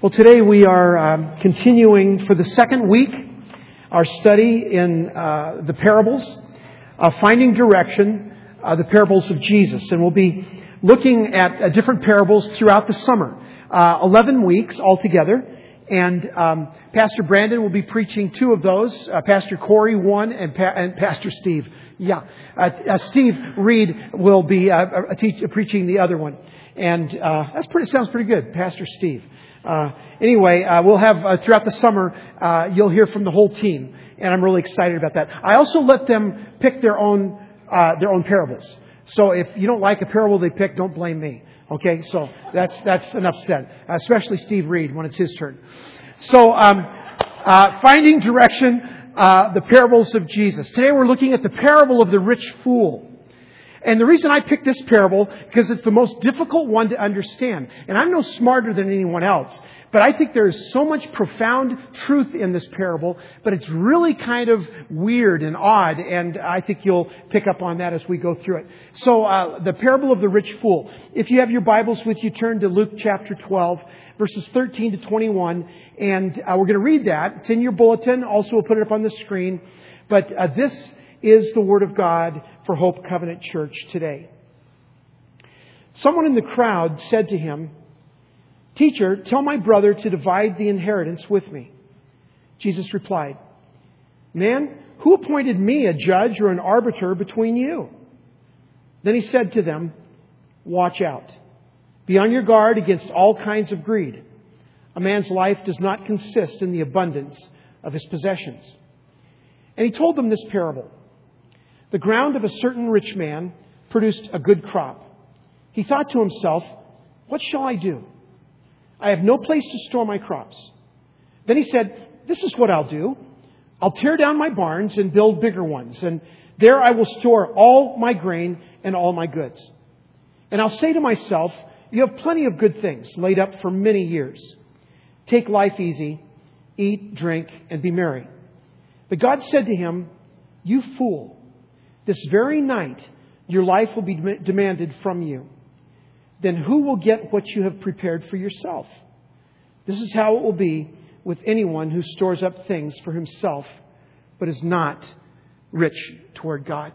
Well, today we are um, continuing for the second week our study in uh, the parables, uh, finding direction, uh, the parables of Jesus. And we'll be looking at uh, different parables throughout the summer. Uh, 11 weeks altogether. And um, Pastor Brandon will be preaching two of those. Uh, Pastor Corey one, and, pa- and Pastor Steve. Yeah, Steve Reed will be teach- preaching the other one. And that's pretty sounds pretty good, Pastor Steve. Uh, anyway, uh, we'll have uh, throughout the summer, uh, you'll hear from the whole team, and I'm really excited about that. I also let them pick their own uh, their own parables. So if you don't like a parable they pick, don't blame me. Okay, so that's that's enough said. Uh, especially Steve Reed when it's his turn. So um, finding direction, the parables of Jesus. Today we're looking at the parable of the rich fool. And the reason I picked this parable, because it's the most difficult one to understand. And I'm no smarter than anyone else. But I think there is so much profound truth in this parable, but it's really kind of weird and odd, and I think you'll pick up on that as we go through it. So, uh, the parable of the rich fool. If you have your Bibles with you, turn to Luke chapter 12, verses 13 to 21, and uh, we're going to read that. It's in your bulletin. Also, we'll put it up on the screen. But uh, this is the Word of God for Hope Covenant Church today. Someone in the crowd said to him, Teacher, tell my brother to divide the inheritance with me. Jesus replied, Man, who appointed me a judge or an arbiter between you? Then he said to them, Watch out. Be on your guard against all kinds of greed. A man's life does not consist in the abundance of his possessions. And he told them this parable. The ground of a certain rich man produced a good crop. He thought to himself, What shall I do? I have no place to store my crops. Then he said, This is what I'll do. I'll tear down my barns and build bigger ones, and there I will store all my grain and all my goods. And I'll say to myself, You have plenty of good things laid up for many years. Take life easy, eat, drink, and be merry. But God said to him, You fool. This very night, your life will be demanded from you. Then who will get what you have prepared for yourself? This is how it will be with anyone who stores up things for himself, but is not rich toward God.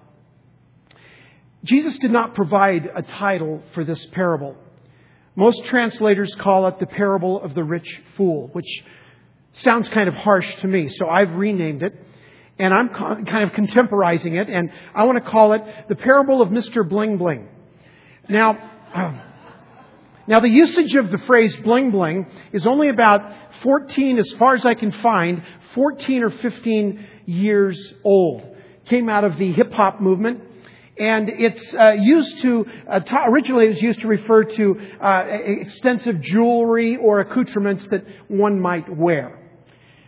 Jesus did not provide a title for this parable. Most translators call it the parable of the rich fool, which sounds kind of harsh to me, so I've renamed it and I'm kind of contemporizing it, and I want to call it the parable of Mr. Bling Bling. Now, now the usage of the phrase bling bling is only about 14, as far as I can find, 14 or 15 years old. Came out of the hip hop movement. And it's uh, used to, uh, originally it was used to refer to uh, extensive jewelry or accoutrements that one might wear.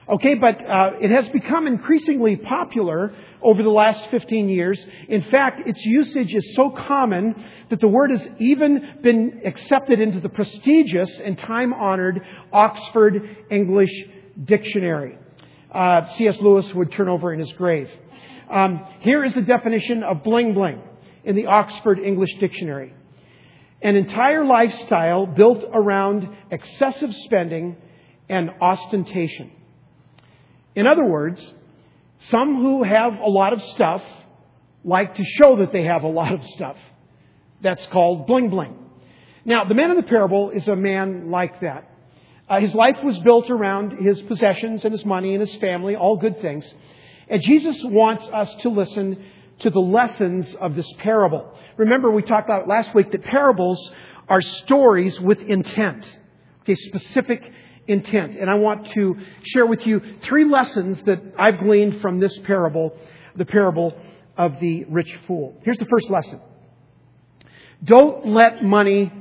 Okay, but uh, it has become increasingly popular over the last 15 years. In fact, its usage is so common that the word has even been accepted into the prestigious and time honored Oxford English Dictionary. Uh, C.S. Lewis would turn over in his grave. Um, here is the definition of bling bling in the Oxford English Dictionary an entire lifestyle built around excessive spending and ostentation. In other words, some who have a lot of stuff like to show that they have a lot of stuff. That's called bling bling. Now, the man in the parable is a man like that. Uh, his life was built around his possessions and his money and his family, all good things. And Jesus wants us to listen to the lessons of this parable. Remember, we talked about last week that parables are stories with intent. Okay, specific intent. And I want to share with you three lessons that I've gleaned from this parable, the parable of the rich fool. Here's the first lesson. Don't let money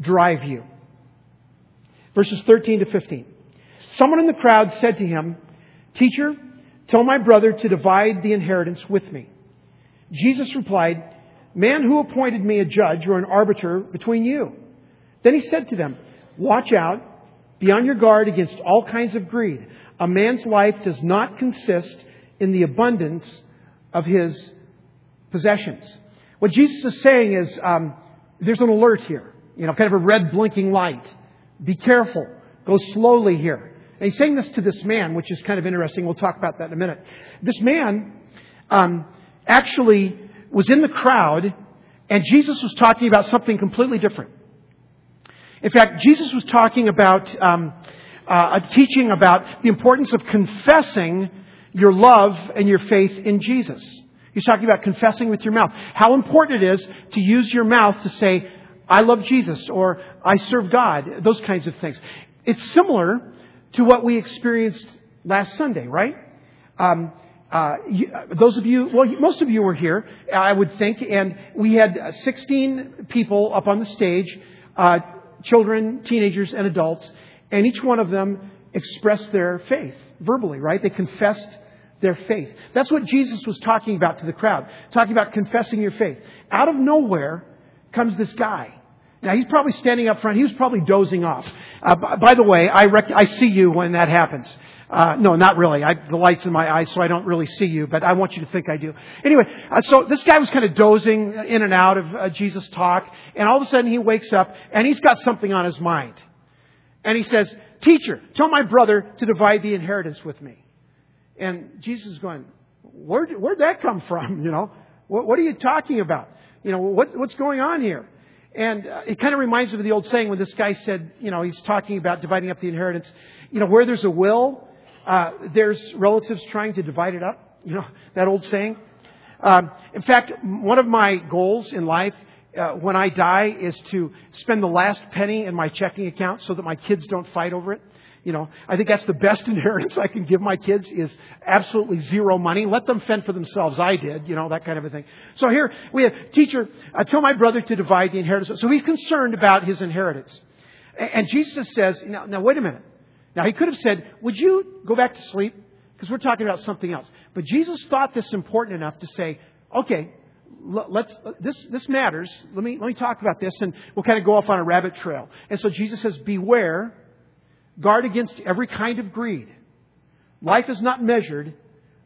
drive you. Verses 13 to 15. Someone in the crowd said to him, Teacher, tell my brother to divide the inheritance with me. Jesus replied, Man, who appointed me a judge or an arbiter between you? Then he said to them, Watch out be on your guard against all kinds of greed. A man's life does not consist in the abundance of his possessions. What Jesus is saying is um, there's an alert here, you know, kind of a red blinking light. Be careful. Go slowly here. And he's saying this to this man, which is kind of interesting. We'll talk about that in a minute. This man um, actually was in the crowd, and Jesus was talking about something completely different. In fact, Jesus was talking about um, uh, a teaching about the importance of confessing your love and your faith in Jesus. He's talking about confessing with your mouth. How important it is to use your mouth to say, I love Jesus or I serve God, those kinds of things. It's similar to what we experienced last Sunday, right? Um, uh, you, those of you, well, most of you were here, I would think, and we had 16 people up on the stage, uh, children, teenagers, and adults, and each one of them expressed their faith verbally, right? They confessed their faith. That's what Jesus was talking about to the crowd, talking about confessing your faith. Out of nowhere comes this guy. Now he's probably standing up front. He was probably dozing off. Uh, by, by, the way, I, rec- I see you when that happens. Uh, no, not really. I, the light's in my eyes, so I don't really see you, but I want you to think I do. Anyway, uh, so this guy was kind of dozing in and out of uh, Jesus' talk, and all of a sudden he wakes up and he's got something on his mind. And he says, Teacher, tell my brother to divide the inheritance with me. And Jesus is going, Where, where'd that come from? You know, what, what are you talking about? You know, what, what's going on here? And uh, it kind of reminds me of the old saying when this guy said, you know, he's talking about dividing up the inheritance. You know, where there's a will, uh, there's relatives trying to divide it up. You know, that old saying. Um, in fact, one of my goals in life uh, when I die is to spend the last penny in my checking account so that my kids don't fight over it. You know, I think that's the best inheritance I can give my kids is absolutely zero money. Let them fend for themselves. I did, you know, that kind of a thing. So here we have, teacher, uh, tell my brother to divide the inheritance. So he's concerned about his inheritance. And Jesus says, now, now wait a minute. Now he could have said, would you go back to sleep? Because we're talking about something else. But Jesus thought this important enough to say, okay, let's this this matters. Let me let me talk about this, and we'll kind of go off on a rabbit trail. And so Jesus says, "Beware, guard against every kind of greed. Life is not measured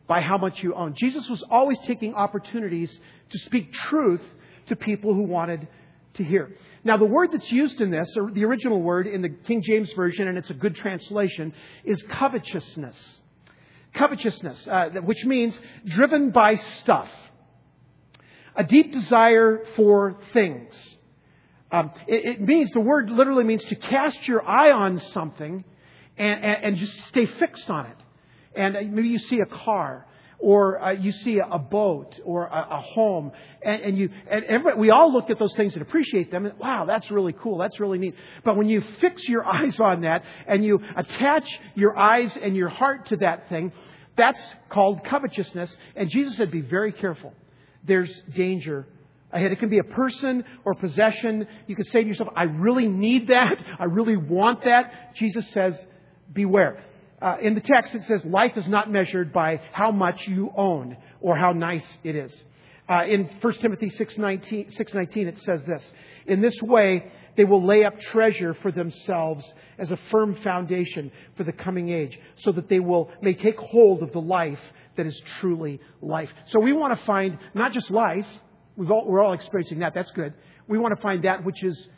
by how much you own." Jesus was always taking opportunities to speak truth to people who wanted to hear. Now, the word that's used in this, or the original word in the King James version, and it's a good translation, is covetousness. Covetousness, uh, which means driven by stuff a deep desire for things. Um, it, it, means, the word literally means to cast your eye on something and, and, and just stay fixed on it. And uh, maybe you see a car or uh, you see a, boat or a, a home, and, and you and we all look at those things and appreciate them. And, wow, that's really cool. That's really neat. But when you fix your eyes on that and you attach your eyes and your heart to that thing, that's called covetousness. And Jesus said, "Be very careful." there's danger ahead. It can be a person or possession. You can say to yourself, I really need that. I really want that. Jesus says, beware. Uh, in the text, it says, life is not measured by how much you own or how nice it is. Uh, in 1 Timothy 6.19, 6.19, it says this, In this way, they will lay up treasure for themselves as a firm foundation for the coming age, so that they will, may take hold of the life that is truly life. So we want to find not just life, we are all experiencing that, that's good. We want to find that which is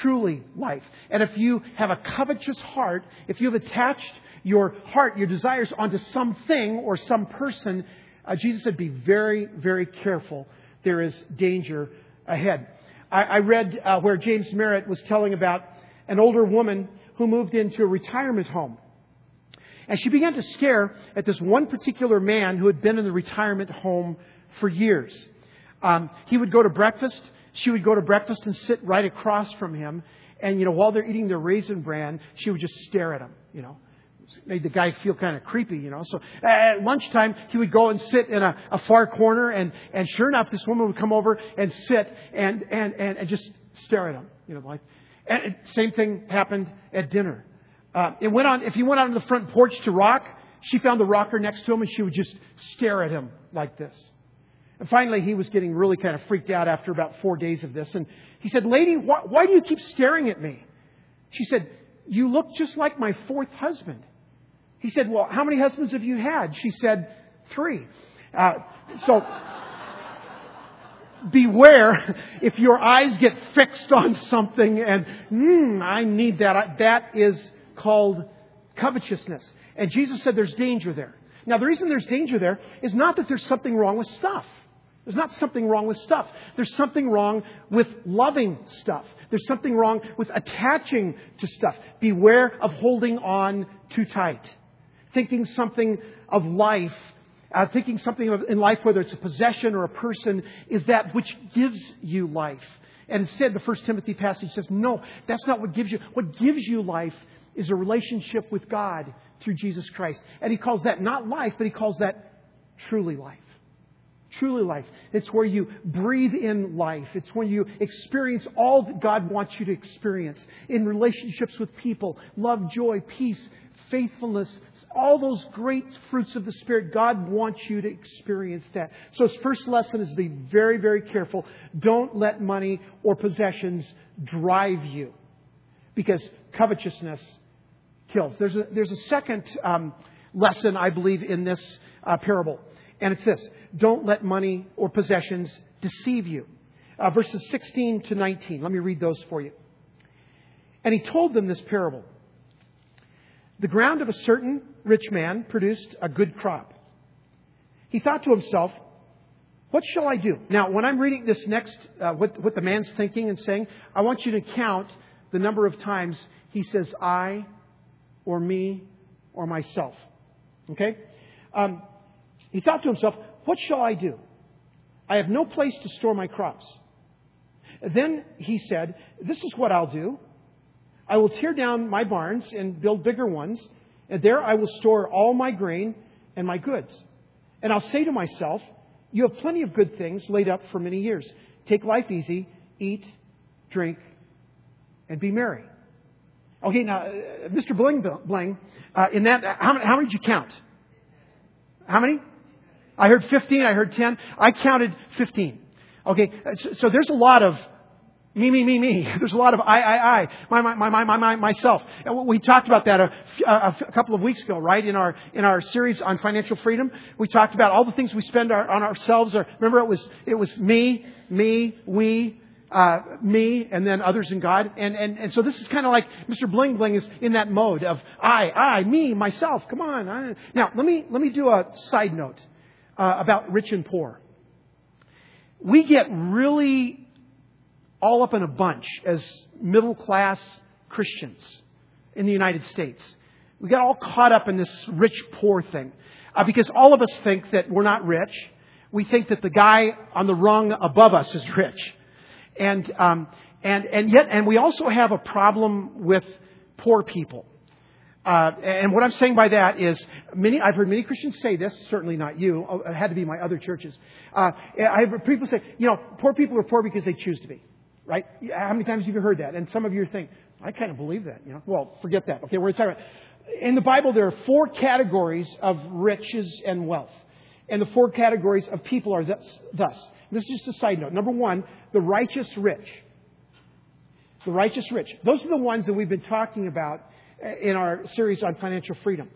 truly life. And if you have a covetous heart, if you've attached your heart, your desires onto something or some person, uh, Jesus said, be very, very careful. There is danger ahead. I, I read uh, where James Merritt was telling about an older woman who moved into a retirement home. And she began to stare at this one particular man who had been in the retirement home for years. Um, he would go to breakfast. She would go to breakfast and sit right across from him. And, you know, while they're eating their raisin bran, she would just stare at him, you know. Made the guy feel kind of creepy, you know. So at lunchtime, he would go and sit in a, a far corner, and, and sure enough, this woman would come over and sit and, and, and, and just stare at him, you know, like. And same thing happened at dinner. Uh, it went on, if he went out on the front porch to rock, she found the rocker next to him and she would just stare at him like this. And finally, he was getting really kind of freaked out after about four days of this. And he said, Lady, why, why do you keep staring at me? She said, You look just like my fourth husband. He said, Well, how many husbands have you had? She said, Three. Uh, so, beware if your eyes get fixed on something and, hmm, I need that. That is called covetousness. And Jesus said there's danger there. Now, the reason there's danger there is not that there's something wrong with stuff. There's not something wrong with stuff. There's something wrong with loving stuff. There's something wrong with attaching to stuff. Beware of holding on too tight. Thinking something of life, uh, thinking something in life, whether it's a possession or a person, is that which gives you life. And instead, the First Timothy passage says, no, that's not what gives you. What gives you life is a relationship with God through Jesus Christ. And he calls that not life, but he calls that truly life. Truly life. It's where you breathe in life. It's when you experience all that God wants you to experience in relationships with people love, joy, peace, faithfulness, all those great fruits of the Spirit. God wants you to experience that. So his first lesson is be very, very careful. Don't let money or possessions drive you because covetousness kills. There's a, there's a second um, lesson, I believe, in this uh, parable, and it's this don't let money or possessions deceive you. Uh, verses 16 to 19. Let me read those for you. And he told them this parable The ground of a certain rich man produced a good crop. He thought to himself, What shall I do? Now, when I'm reading this next, uh, what, what the man's thinking and saying, I want you to count the number of times he says, I or me or myself. Okay? Um, he thought to himself, What shall I do? I have no place to store my crops. Then he said, This is what I'll do. I will tear down my barns and build bigger ones, and there I will store all my grain and my goods. And I'll say to myself, You have plenty of good things laid up for many years. Take life easy, eat, drink, and be merry. Okay, now, uh, Mr. Bling Bling, uh, in that, how many, how many did you count? How many? I heard 15, I heard 10. I counted 15. Okay, so, there's a lot of me, me, me, me. There's a lot of I, I, I, my, my, my, my, my, myself. And we talked about that a, a, a, couple of weeks ago, right? In our in our series on financial freedom, we talked about all the things we spend our, on ourselves. Or remember, it was it was me, me, we, uh, me and then others and God. And, and, and so this is kind of like Mr. Bling Bling is in that mode of I, I, me, myself. Come on. I. Now, let me, let me do a side note uh, about rich and poor. We get really all up in a bunch as middle class Christians in the United States. We got all caught up in this rich poor thing uh, because all of us think that we're not rich. We think that the guy on the rung above us is rich. And, um, and, and yet, and we also have a problem with poor people. Uh, and what I'm saying by that is, many, I've heard many Christians say this, certainly not you, oh, it had to be my other churches. Uh, I've heard people say, you know, poor people are poor because they choose to be. Right? How many times have you heard that? And some of you think, I kind of believe that, you know. Well, forget that. Okay, we're talking about, in the Bible there are four categories of riches and wealth. And the four categories of people are thus. thus. This is just a side note. Number one, the righteous rich. The righteous rich. Those are the ones that we've been talking about in our series on financial freedom.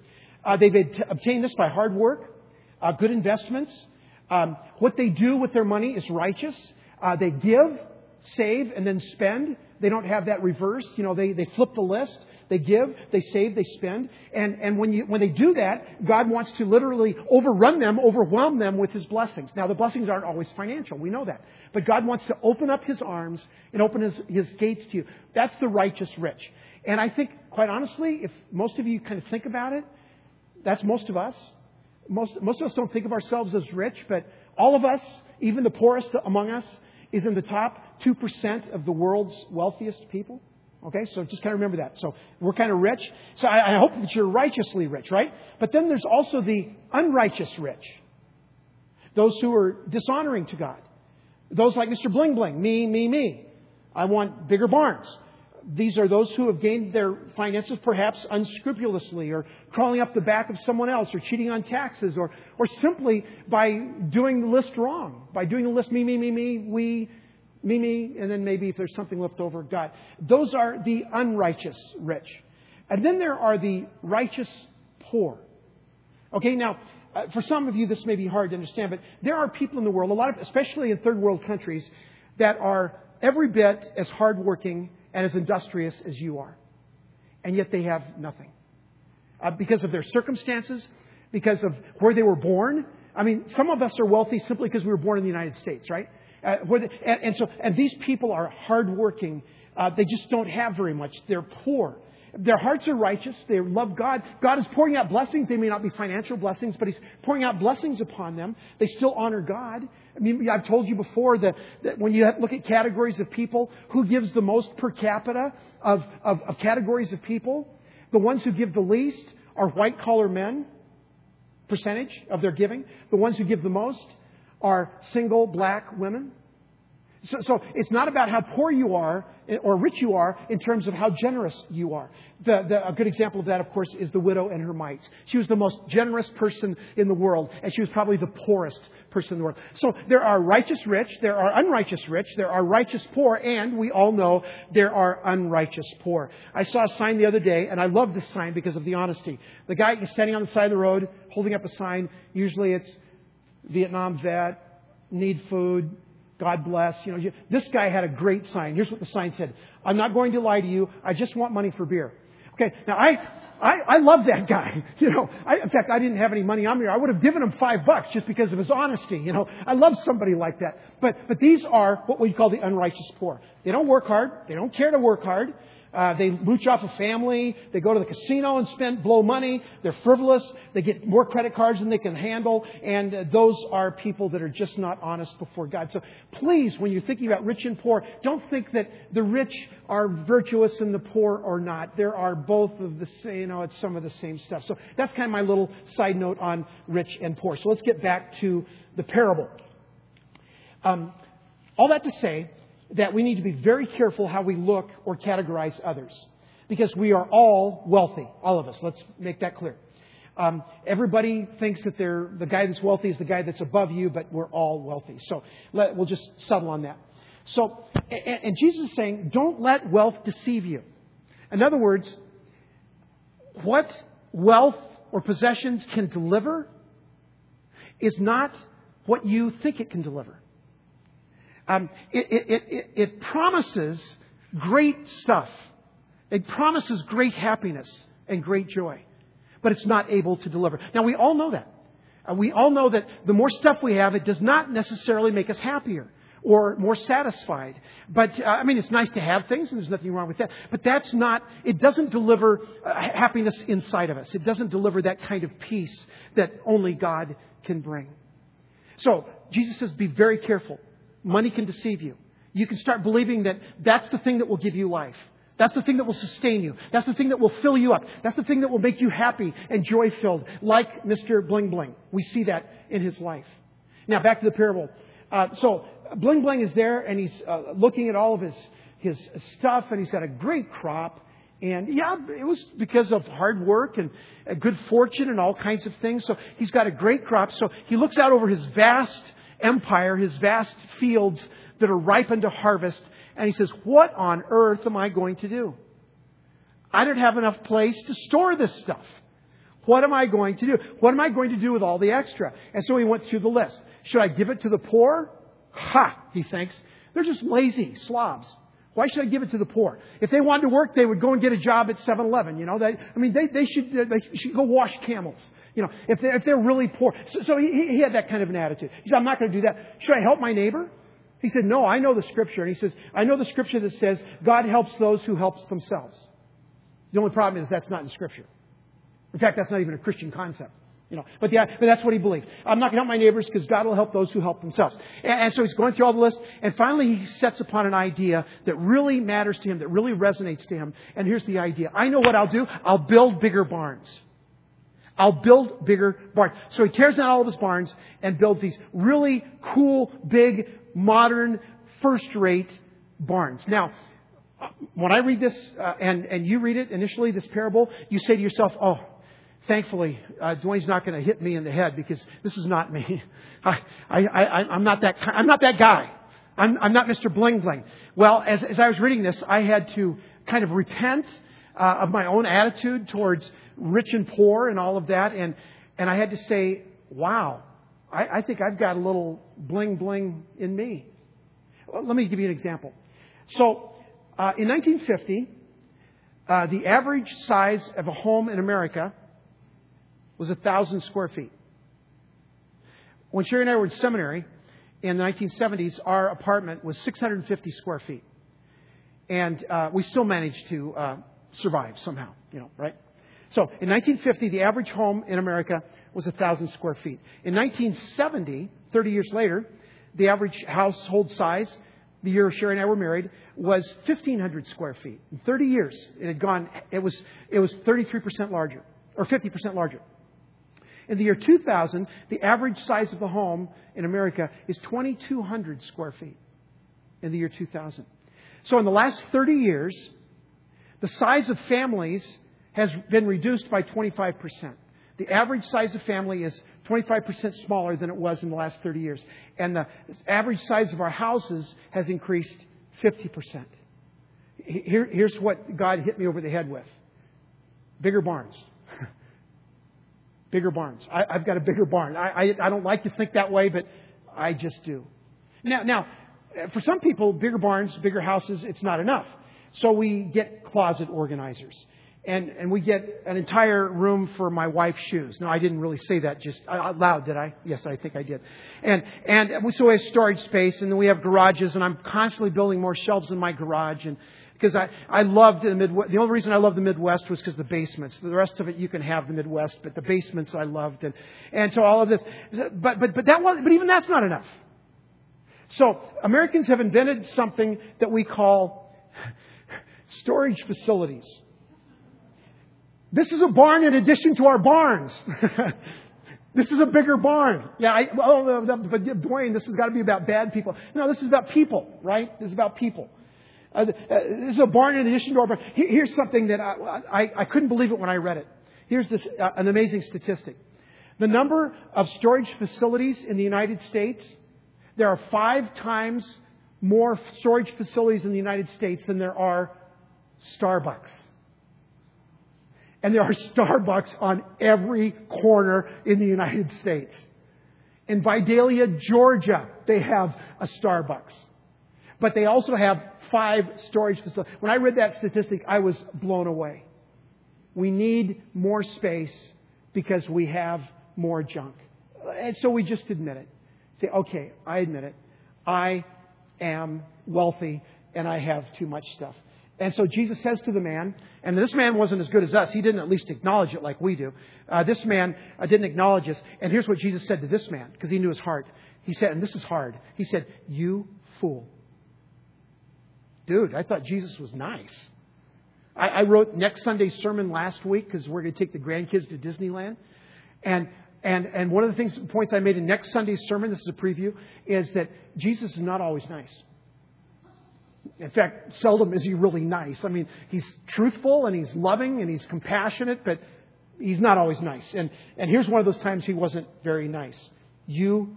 Uh, they've obtained this by hard work, uh, good investments. Um, what they do with their money is righteous. Uh, they give, save, and then spend. They don't have that reversed. You know, they, they flip the list. They give, they save, they spend. And, and when, you, when they do that, God wants to literally overrun them, overwhelm them with His blessings. Now, the blessings aren't always financial. We know that. But God wants to open up His arms and open His, his gates to you. That's the righteous rich. And I think, quite honestly, if most of you kind of think about it, that's most of us. Most, most of us don't think of ourselves as rich, but all of us, even the poorest among us, is in the top 2% of the world's wealthiest people. Okay, so just kind of remember that. So we're kind of rich. So I, I hope that you're righteously rich, right? But then there's also the unrighteous rich. Those who are dishonoring to God. Those like Mr. Bling Bling, me, me, me. I want bigger barns. These are those who have gained their finances perhaps unscrupulously or crawling up the back of someone else or cheating on taxes or, or simply by doing the list wrong. By doing the list me, me, me, me, we, me, me, and then maybe if there's something left over, God. Those are the unrighteous rich. And then there are the righteous poor. Okay, now, uh, for some of you, this may be hard to understand, but there are people in the world, a lot of, especially in third world countries, that are every bit as hardworking and as industrious as you are. and yet they have nothing. Uh, because of their circumstances, because of where they were born. I mean, some of us are wealthy simply because we were born in the United States, right? Uh, they, and, and, so, and these people are hardworking. Uh, they just don't have very much. They're poor. Their hearts are righteous. They love God. God is pouring out blessings. They may not be financial blessings, but He's pouring out blessings upon them. They still honor God. I mean, I've told you before that, that when you look at categories of people, who gives the most per capita of, of, of categories of people? The ones who give the least are white collar men, percentage of their giving. The ones who give the most are single black women. So, so, it's not about how poor you are eh, or rich you are in terms of how generous you are. The, the, a good example of that, of course, is the widow and her mites. She was the most generous person in the world, and she was probably the poorest person in the world. So there are righteous rich, there are unrighteous rich, there are righteous poor, and we all know there are unrighteous poor. I saw a sign the other day, and I love this sign because of the honesty. The guy is standing on the side of the road holding up a sign. Usually it's Vietnam vet, need food, God bless. You know, this guy had a great sign. Here's what the sign said. I'm not going to lie to you. I just want money for beer. Okay. Now I, I, I love that guy. You know, I, in fact, I didn't have any money on me. I would have given him five bucks just because of his honesty. You know, I love somebody like that. But, but these are what we call the unrighteous poor. They don't work hard. They don't care to work hard. Uh, they mooch off a family. They go to the casino and spend, blow money. They're frivolous. They get more credit cards than they can handle. And uh, those are people that are just not honest before God. So please, when you're thinking about rich and poor, don't think that the rich are virtuous and the poor are not. There are both of the same, you know, it's some of the same stuff. So that's kind of my little side note on rich and poor. So let's get back to the parable. Um, all that to say, that we need to be very careful how we look or categorize others. Because we are all wealthy, all of us. Let's make that clear. Um, everybody thinks that they're, the guy that's wealthy is the guy that's above you, but we're all wealthy. So let, we'll just settle on that. So, and, and Jesus is saying, don't let wealth deceive you. In other words, what wealth or possessions can deliver is not what you think it can deliver. Um, it, it, it, it promises great stuff. It promises great happiness and great joy, but it's not able to deliver. Now, we all know that. Uh, we all know that the more stuff we have, it does not necessarily make us happier or more satisfied. But, uh, I mean, it's nice to have things, and there's nothing wrong with that. But that's not, it doesn't deliver uh, happiness inside of us. It doesn't deliver that kind of peace that only God can bring. So, Jesus says, be very careful. Money can deceive you. You can start believing that that's the thing that will give you life. That's the thing that will sustain you. That's the thing that will fill you up. That's the thing that will make you happy and joy filled, like Mr. Bling Bling. We see that in his life. Now, back to the parable. Uh, so, Bling Bling is there, and he's uh, looking at all of his, his stuff, and he's got a great crop. And yeah, it was because of hard work and good fortune and all kinds of things. So he's got a great crop. So he looks out over his vast empire, his vast fields that are ripened to harvest. And he says, What on earth am I going to do? I don't have enough place to store this stuff. What am I going to do? What am I going to do with all the extra? And so he went through the list. Should I give it to the poor? Ha, he thinks. They're just lazy slobs. Why should I give it to the poor? If they wanted to work, they would go and get a job at 7-Eleven. You know, they, I mean, they, they should they should go wash camels. You know, if they're, if they're really poor. So, so he, he had that kind of an attitude. He said, I'm not going to do that. Should I help my neighbor? He said, No, I know the scripture. And he says, I know the scripture that says God helps those who helps themselves. The only problem is that's not in scripture. In fact, that's not even a Christian concept. You know, but, yeah, but that's what he believed. I'm not going to help my neighbors because God will help those who help themselves. And, and, so he's going through all the list, and finally he sets upon an idea that really matters to him, that really resonates to him. And here's the idea. I know what I'll do. I'll build bigger barns. I'll build bigger barns. So he tears down all of his barns and builds these really cool, big, modern, first-rate barns. Now, when I read this, uh, and, and you read it initially, this parable, you say to yourself, oh, thankfully, uh, Duane's not going to hit me in the head because this is not me. I, I, I, am not that, I'm not that guy. I'm, I'm not Mr. Bling Bling. Well, as, as I was reading this, I had to kind of repent uh, of my own attitude towards rich and poor and all of that. And, and I had to say, wow, I, I think I've got a little bling bling in me. Well, let me give you an example. So, uh, in 1950, uh, the average size of a home in America was 1,000 square feet. When Sherry and I were in seminary in the 1970s, our apartment was 650 square feet. And uh, we still managed to uh, survive somehow, you know, right? So in 1950, the average home in America was 1,000 square feet. In 1970, 30 years later, the average household size, the year Sherry and I were married, was 1,500 square feet. In 30 years, it had gone, it was, it was 33% larger, or 50% larger. In the year 2000, the average size of the home in America is 2,200 square feet in the year 2000. So in the last 30 years, the size of families has been reduced by 25%. The average size of family is 25% smaller than it was in the last 30 years. And the average size of our houses has increased 50%. Here, here's what God hit me over the head with bigger barns. bigger barns. I, have got a bigger barn. I, I, I don't like to think that way, but I just do. Now, now, for some people, bigger barns, bigger houses, it's not enough. So we get closet organizers and, and we get an entire room for my wife's shoes. No, I didn't really say that just out loud, did I? Yes, I think I did. And, and so we have storage space, and then we have garages, and I'm constantly building more shelves in my garage. And because I, I loved the Midwest. The only reason I loved the Midwest was because the basements. The rest of it you can have the Midwest, but the basements I loved, and and so all of this. But but but that was but even that's not enough. So Americans have invented something that we call storage facilities. This is a barn in addition to our barns. this is a bigger barn. Yeah, I, oh, well, but Duane, this has got to be about bad people. No, this is about people, right? This is about people. Uh, uh, this is a barn in addition to our barn. here's something that I, I, I, couldn't believe it when I read it. Here's this, uh, an amazing statistic. The number of storage facilities in the United States, there are five times more storage facilities in the United States than there are Starbucks. And there are Starbucks on every corner in the United States. In Vidalia, Georgia, they have a Starbucks. But they also have five storage facilities. When I read that statistic, I was blown away. We need more space because we have more junk. And so we just admit it. Say, okay, I admit it. I am wealthy and I have too much stuff. And so Jesus says to the man, and this man wasn't as good as us. He didn't at least acknowledge it like we do. Uh, this man uh, didn't acknowledge us. And here's what Jesus said to this man, because he knew his heart. He said, and this is hard. He said, You fool. Dude, I thought Jesus was nice. I, I wrote next Sunday's sermon last week because we're going to take the grandkids to Disneyland. And and, and one of the things, points I made in next Sunday's sermon, this is a preview, is that Jesus is not always nice. In fact, seldom is he really nice. I mean, he's truthful and he's loving and he's compassionate, but he's not always nice. And, and here's one of those times he wasn't very nice. You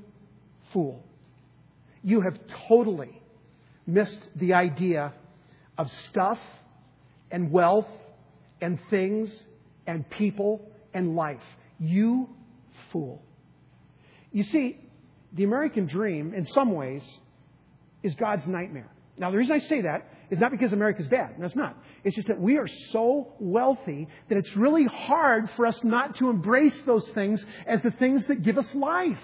fool. You have totally missed the idea of stuff and wealth and things and people and life. You fool. You see, the American dream, in some ways, is God's nightmare. Now, the reason I say that is not because America's bad. No, it's not. It's just that we are so wealthy that it's really hard for us not to embrace those things as the things that give us life.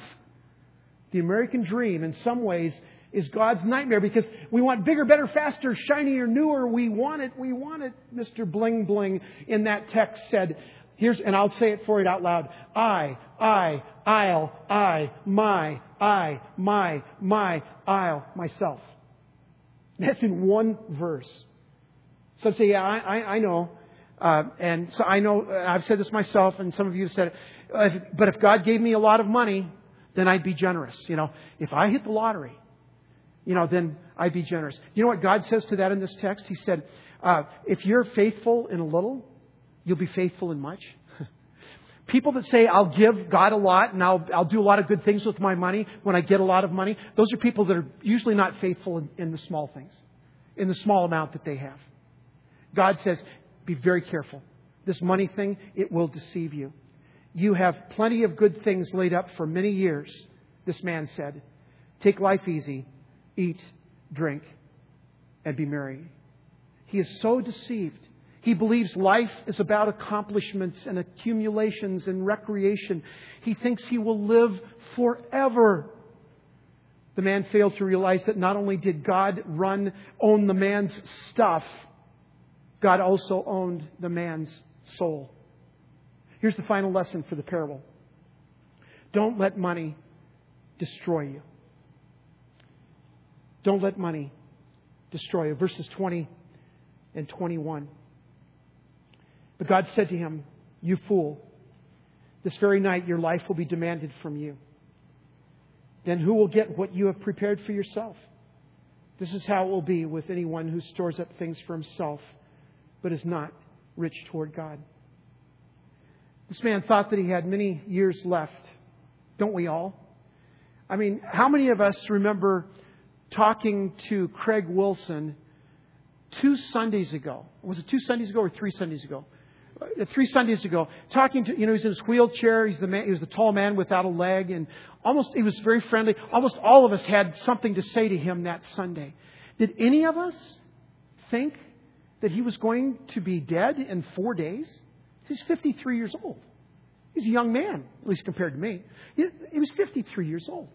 The American dream, in some ways, is God's nightmare because we want bigger, better, faster, shinier, newer. We want it. We want it. Mr. Bling Bling in that text said, here's, and I'll say it for you out loud. I, I, I'll, I, my, I, my, my, I'll, myself. That's in one verse. Some say, yeah, I, I, I know. Uh, and so I know, I've said this myself, and some of you have said it. But if God gave me a lot of money, then I'd be generous. You know, if I hit the lottery, you know, then I'd be generous. You know what God says to that in this text? He said, uh, if you're faithful in a little, you'll be faithful in much. People that say, I'll give God a lot and I'll, I'll do a lot of good things with my money when I get a lot of money, those are people that are usually not faithful in, in the small things, in the small amount that they have. God says, be very careful. This money thing, it will deceive you. You have plenty of good things laid up for many years, this man said. Take life easy, eat, drink, and be merry. He is so deceived He believes life is about accomplishments and accumulations and recreation. He thinks he will live forever. The man failed to realize that not only did God run, own the man's stuff, God also owned the man's soul. Here's the final lesson for the parable. Don't let money destroy you. Don't let money destroy you. Verses 20 and 21. But God said to him, You fool, this very night your life will be demanded from you. Then who will get what you have prepared for yourself? This is how it will be with anyone who stores up things for himself, but is not rich toward God. This man thought that he had many years left. Don't we all? I mean, how many of us remember talking to Craig Wilson two Sundays ago? Was it two Sundays ago or three Sundays ago? Uh, three Sundays ago, talking to, you know, he's in his wheelchair. He's the man, he was the tall man without a leg and almost, he was very friendly. Almost all of us had something to say to him that Sunday. Did any of us think that he was going to be dead in four days? He's 53 years old. He's a young man, at least compared to me. He, he was 53 years old.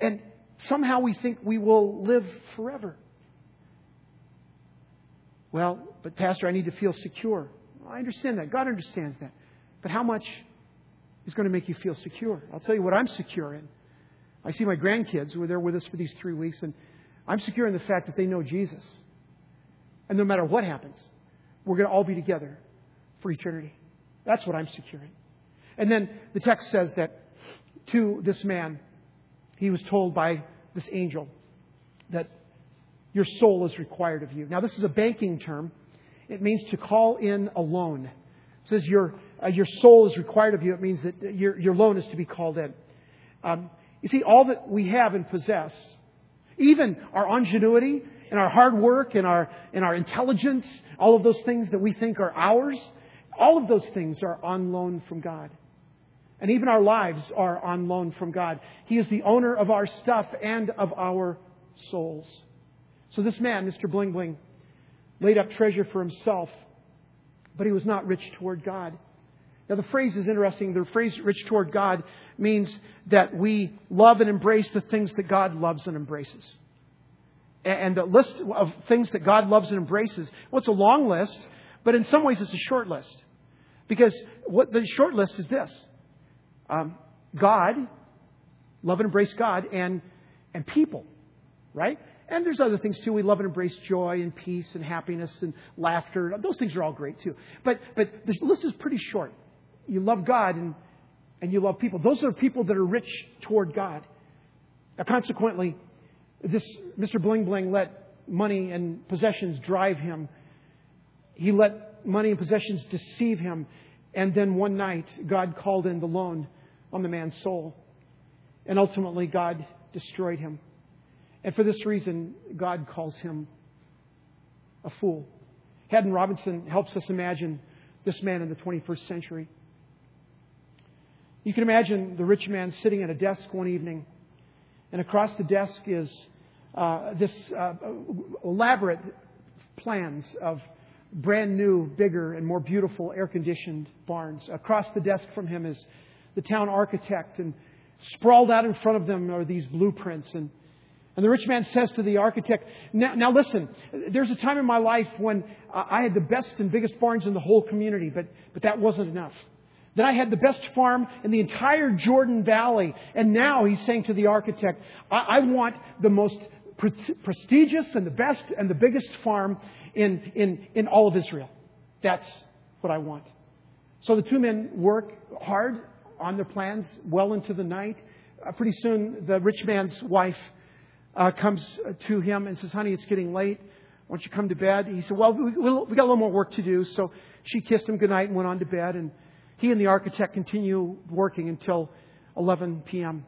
And somehow we think we will live forever. Well, but Pastor, I need to feel secure. I understand that. God understands that. But how much is going to make you feel secure? I'll tell you what I'm secure in. I see my grandkids who are there with us for these three weeks, and I'm secure in the fact that they know Jesus. And no matter what happens, we're going to all be together for eternity. That's what I'm secure in. And then the text says that to this man, he was told by this angel that your soul is required of you. Now, this is a banking term. It means to call in a loan. It says your, uh, your soul is required of you. It means that your, your loan is to be called in. Um, you see, all that we have and possess, even our ingenuity and our hard work and our, and our intelligence, all of those things that we think are ours, all of those things are on loan from God. And even our lives are on loan from God. He is the owner of our stuff and of our souls. So this man, Mr. Bling Bling, laid up treasure for himself, but he was not rich toward God. Now, the phrase is interesting. The phrase rich toward God means that we love and embrace the things that God loves and embraces. And the list of things that God loves and embraces, well, it's a long list, but in some ways it's a short list. Because what the short list is this um, God, love and embrace God, and, and people, right? And there's other things too. We love and embrace joy and peace and happiness and laughter. Those things are all great too. But, but the list is pretty short. You love God and, and you love people. Those are people that are rich toward God. Now, consequently, this Mr. Bling Bling let money and possessions drive him. He let money and possessions deceive him. And then one night, God called in the loan on the man's soul. And ultimately, God destroyed him. And for this reason, God calls him a fool. Haddon Robinson helps us imagine this man in the 21st century. You can imagine the rich man sitting at a desk one evening, and across the desk is uh, this uh, elaborate plans of brand new, bigger, and more beautiful air conditioned barns. Across the desk from him is the town architect, and sprawled out in front of them are these blueprints and and the rich man says to the architect, now, now, listen, there's a time in my life when I had the best and biggest barns in the whole community, but, but that wasn't enough. Then I had the best farm in the entire Jordan Valley. And now he's saying to the architect, I, I want the most pre- prestigious and the best and the biggest farm in, in, in all of Israel. That's what I want. So the two men work hard on their plans well into the night. Uh, pretty soon, the rich man's wife uh, comes to him and says, Honey, it's getting late. Why don't you come to bed? He said, Well, we, we got a little more work to do. So she kissed him goodnight and went on to bed. And he and the architect continue working until 11 p.m.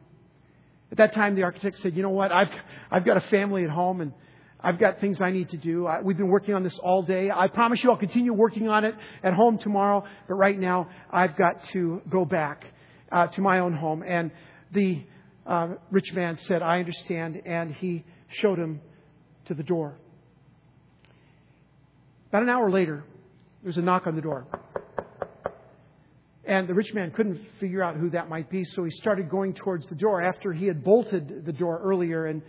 At that time, the architect said, You know what? I've, I've got a family at home and I've got things I need to do. I, we've been working on this all day. I promise you I'll continue working on it at home tomorrow. But right now, I've got to go back uh, to my own home. And the uh, rich man said, I understand, and he showed him to the door. About an hour later, there was a knock on the door. And the rich man couldn't figure out who that might be, so he started going towards the door after he had bolted the door earlier. And,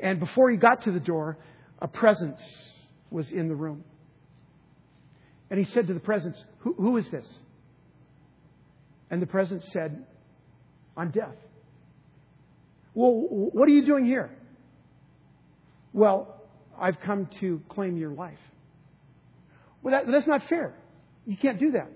and before he got to the door, a presence was in the room. And he said to the presence, Who, who is this? And the presence said, I'm deaf. Well, what are you doing here? Well, I've come to claim your life. Well, that, that's not fair. You can't do that.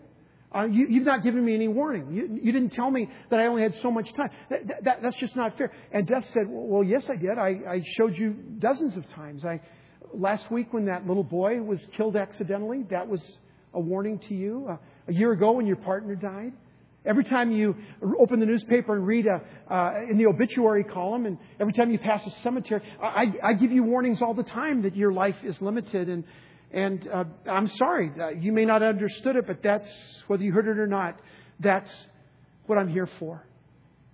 Uh, you, have not given me any warning. You, you, didn't tell me that I only had so much time. That, that, that's just not fair. And Death said, Well, yes, I did. I, I showed you dozens of times. I, last week, when that little boy was killed accidentally, that was a warning to you. Uh, a year ago, when your partner died. Every time you open the newspaper and read a, uh, in the obituary column, and every time you pass a cemetery, I, I give you warnings all the time that your life is limited. And, and uh, I'm sorry, uh, you may not have understood it, but that's, whether you heard it or not, that's what I'm here for.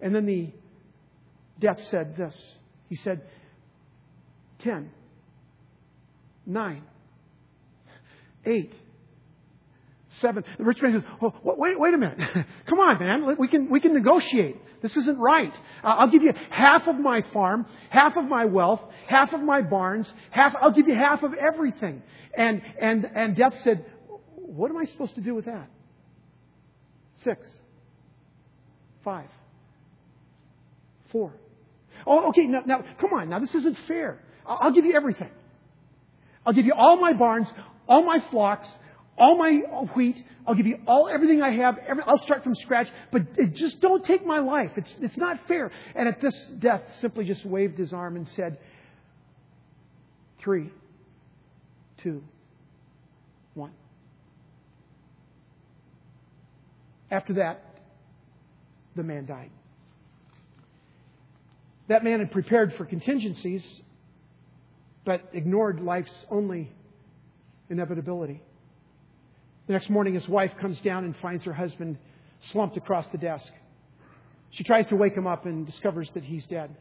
And then the death said this. He said, 10, 9, 8, seven. The rich man says, oh, wait, wait a minute. Come on, man. We can, we can negotiate. This isn't right. Uh, I'll give you half of my farm, half of my wealth, half of my barns, half, I'll give you half of everything. And, and, and death said, what am I supposed to do with that? Six. Five. Four. Oh, okay. Now, now come on. Now, this isn't fair. I'll, I'll give you everything. I'll give you all my barns, all my flocks, all my wheat. I'll give you all everything I have. Every, I'll start from scratch, but just don't take my life. It's it's not fair. And at this death, simply just waved his arm and said, three, two, one. After that, the man died. That man had prepared for contingencies, but ignored life's only inevitability. The next morning, his wife comes down and finds her husband slumped across the desk. She tries to wake him up and discovers that he's dead.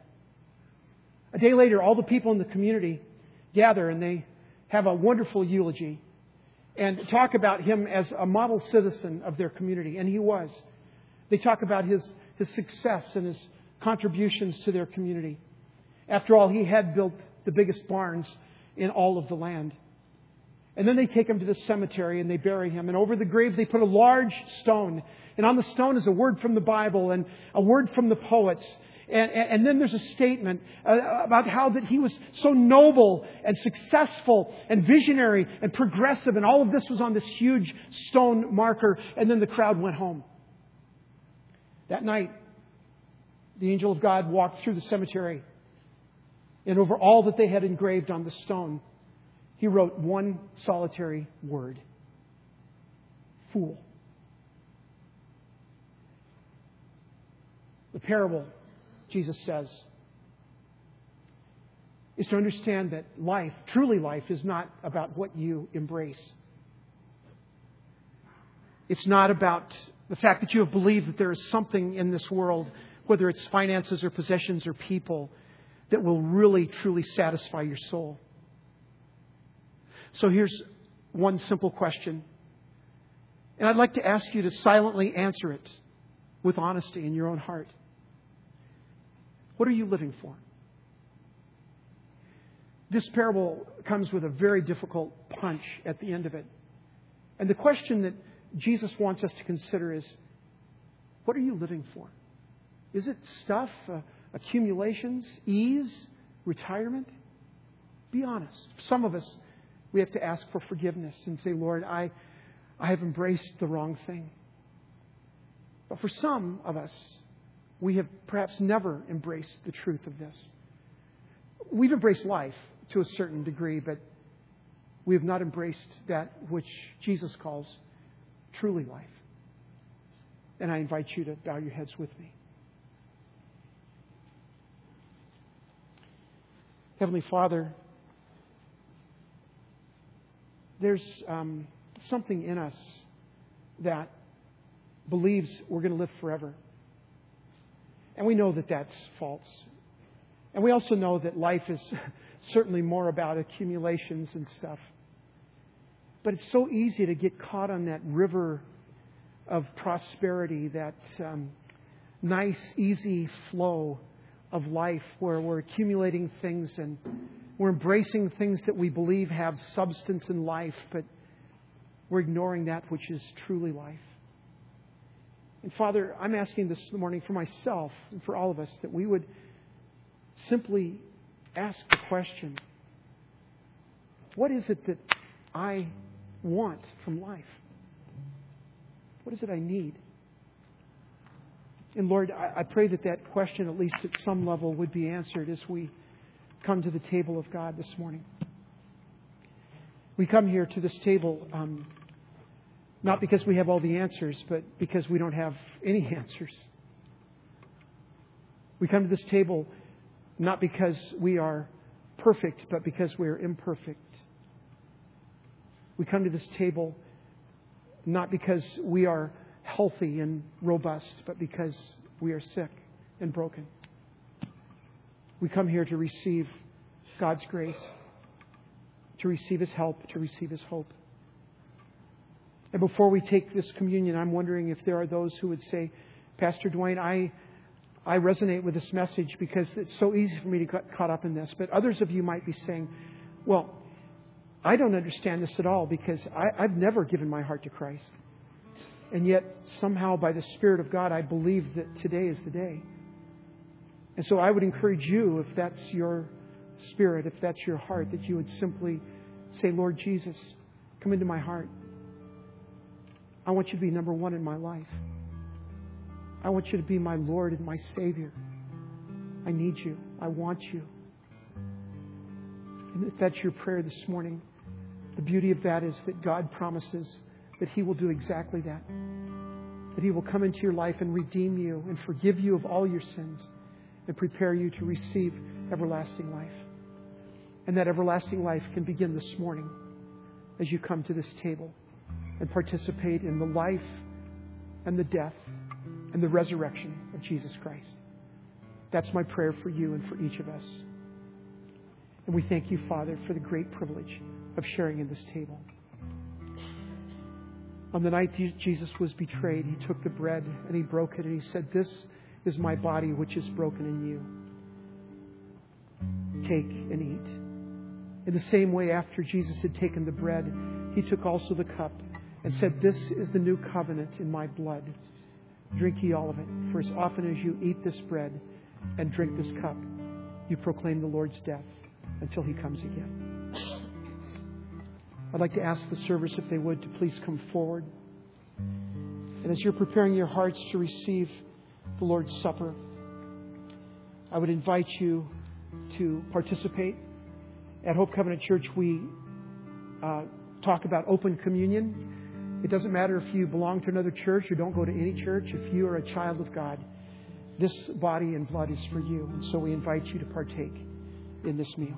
A day later, all the people in the community gather and they have a wonderful eulogy and talk about him as a model citizen of their community, and he was. They talk about his, his success and his contributions to their community. After all, he had built the biggest barns in all of the land. And then they take him to the cemetery and they bury him. And over the grave, they put a large stone. And on the stone is a word from the Bible and a word from the poets. And, and, then there's a statement uh, about how that he was so noble and successful and visionary and progressive. And all of this was on this huge stone marker. And then the crowd went home. That night, the angel of God walked through the cemetery. And over all that they had engraved on the stone, he wrote one solitary word fool. The parable, Jesus says, is to understand that life, truly life, is not about what you embrace. It's not about the fact that you have believed that there is something in this world, whether it's finances or possessions or people, that will really, truly satisfy your soul. So here's one simple question. And I'd like to ask you to silently answer it with honesty in your own heart. What are you living for? This parable comes with a very difficult punch at the end of it. And the question that Jesus wants us to consider is what are you living for? Is it stuff, uh, accumulations, ease, retirement? Be honest. Some of us we have to ask for forgiveness and say, Lord, I, I have embraced the wrong thing. But for some of us, we have perhaps never embraced the truth of this. We've embraced life to a certain degree, but we have not embraced that which Jesus calls truly life. And I invite you to bow your heads with me. Heavenly Father, there's um, something in us that believes we're going to live forever. And we know that that's false. And we also know that life is certainly more about accumulations and stuff. But it's so easy to get caught on that river of prosperity, that um, nice, easy flow of life where we're accumulating things and we're embracing things that we believe have substance in life, but we're ignoring that which is truly life. And Father, I'm asking this morning for myself and for all of us that we would simply ask the question what is it that I want from life? What is it I need? And Lord, I, I pray that that question, at least at some level, would be answered as we come to the table of God this morning. We come here to this table um, not because we have all the answers, but because we don't have any answers. We come to this table not because we are perfect, but because we are imperfect. We come to this table not because we are healthy and robust, but because we are sick and broken. We come here to receive God's grace, to receive His help, to receive His hope. And before we take this communion, I'm wondering if there are those who would say, Pastor Duane, I, I resonate with this message because it's so easy for me to get caught up in this. But others of you might be saying, well, I don't understand this at all because I, I've never given my heart to Christ. And yet, somehow, by the Spirit of God, I believe that today is the day. And so I would encourage you, if that's your spirit, if that's your heart, that you would simply say, Lord Jesus, come into my heart. I want you to be number one in my life. I want you to be my Lord and my Savior. I need you. I want you. And if that's your prayer this morning, the beauty of that is that God promises that He will do exactly that. That He will come into your life and redeem you and forgive you of all your sins and prepare you to receive everlasting life. And that everlasting life can begin this morning as you come to this table and participate in the life and the death and the resurrection of Jesus Christ. That's my prayer for you and for each of us. And we thank you, Father, for the great privilege of sharing in this table. On the night Jesus was betrayed, he took the bread and he broke it and he said, This is my body which is broken in you. Take and eat. In the same way, after Jesus had taken the bread, he took also the cup and said, This is the new covenant in my blood. Drink ye all of it. For as often as you eat this bread and drink this cup, you proclaim the Lord's death until he comes again. I'd like to ask the servers, if they would, to please come forward. And as you're preparing your hearts to receive the Lord's Supper, I would invite you to participate. At Hope Covenant Church, we uh, talk about open communion. It doesn't matter if you belong to another church or don't go to any church, if you are a child of God, this body and blood is for you. And so we invite you to partake in this meal.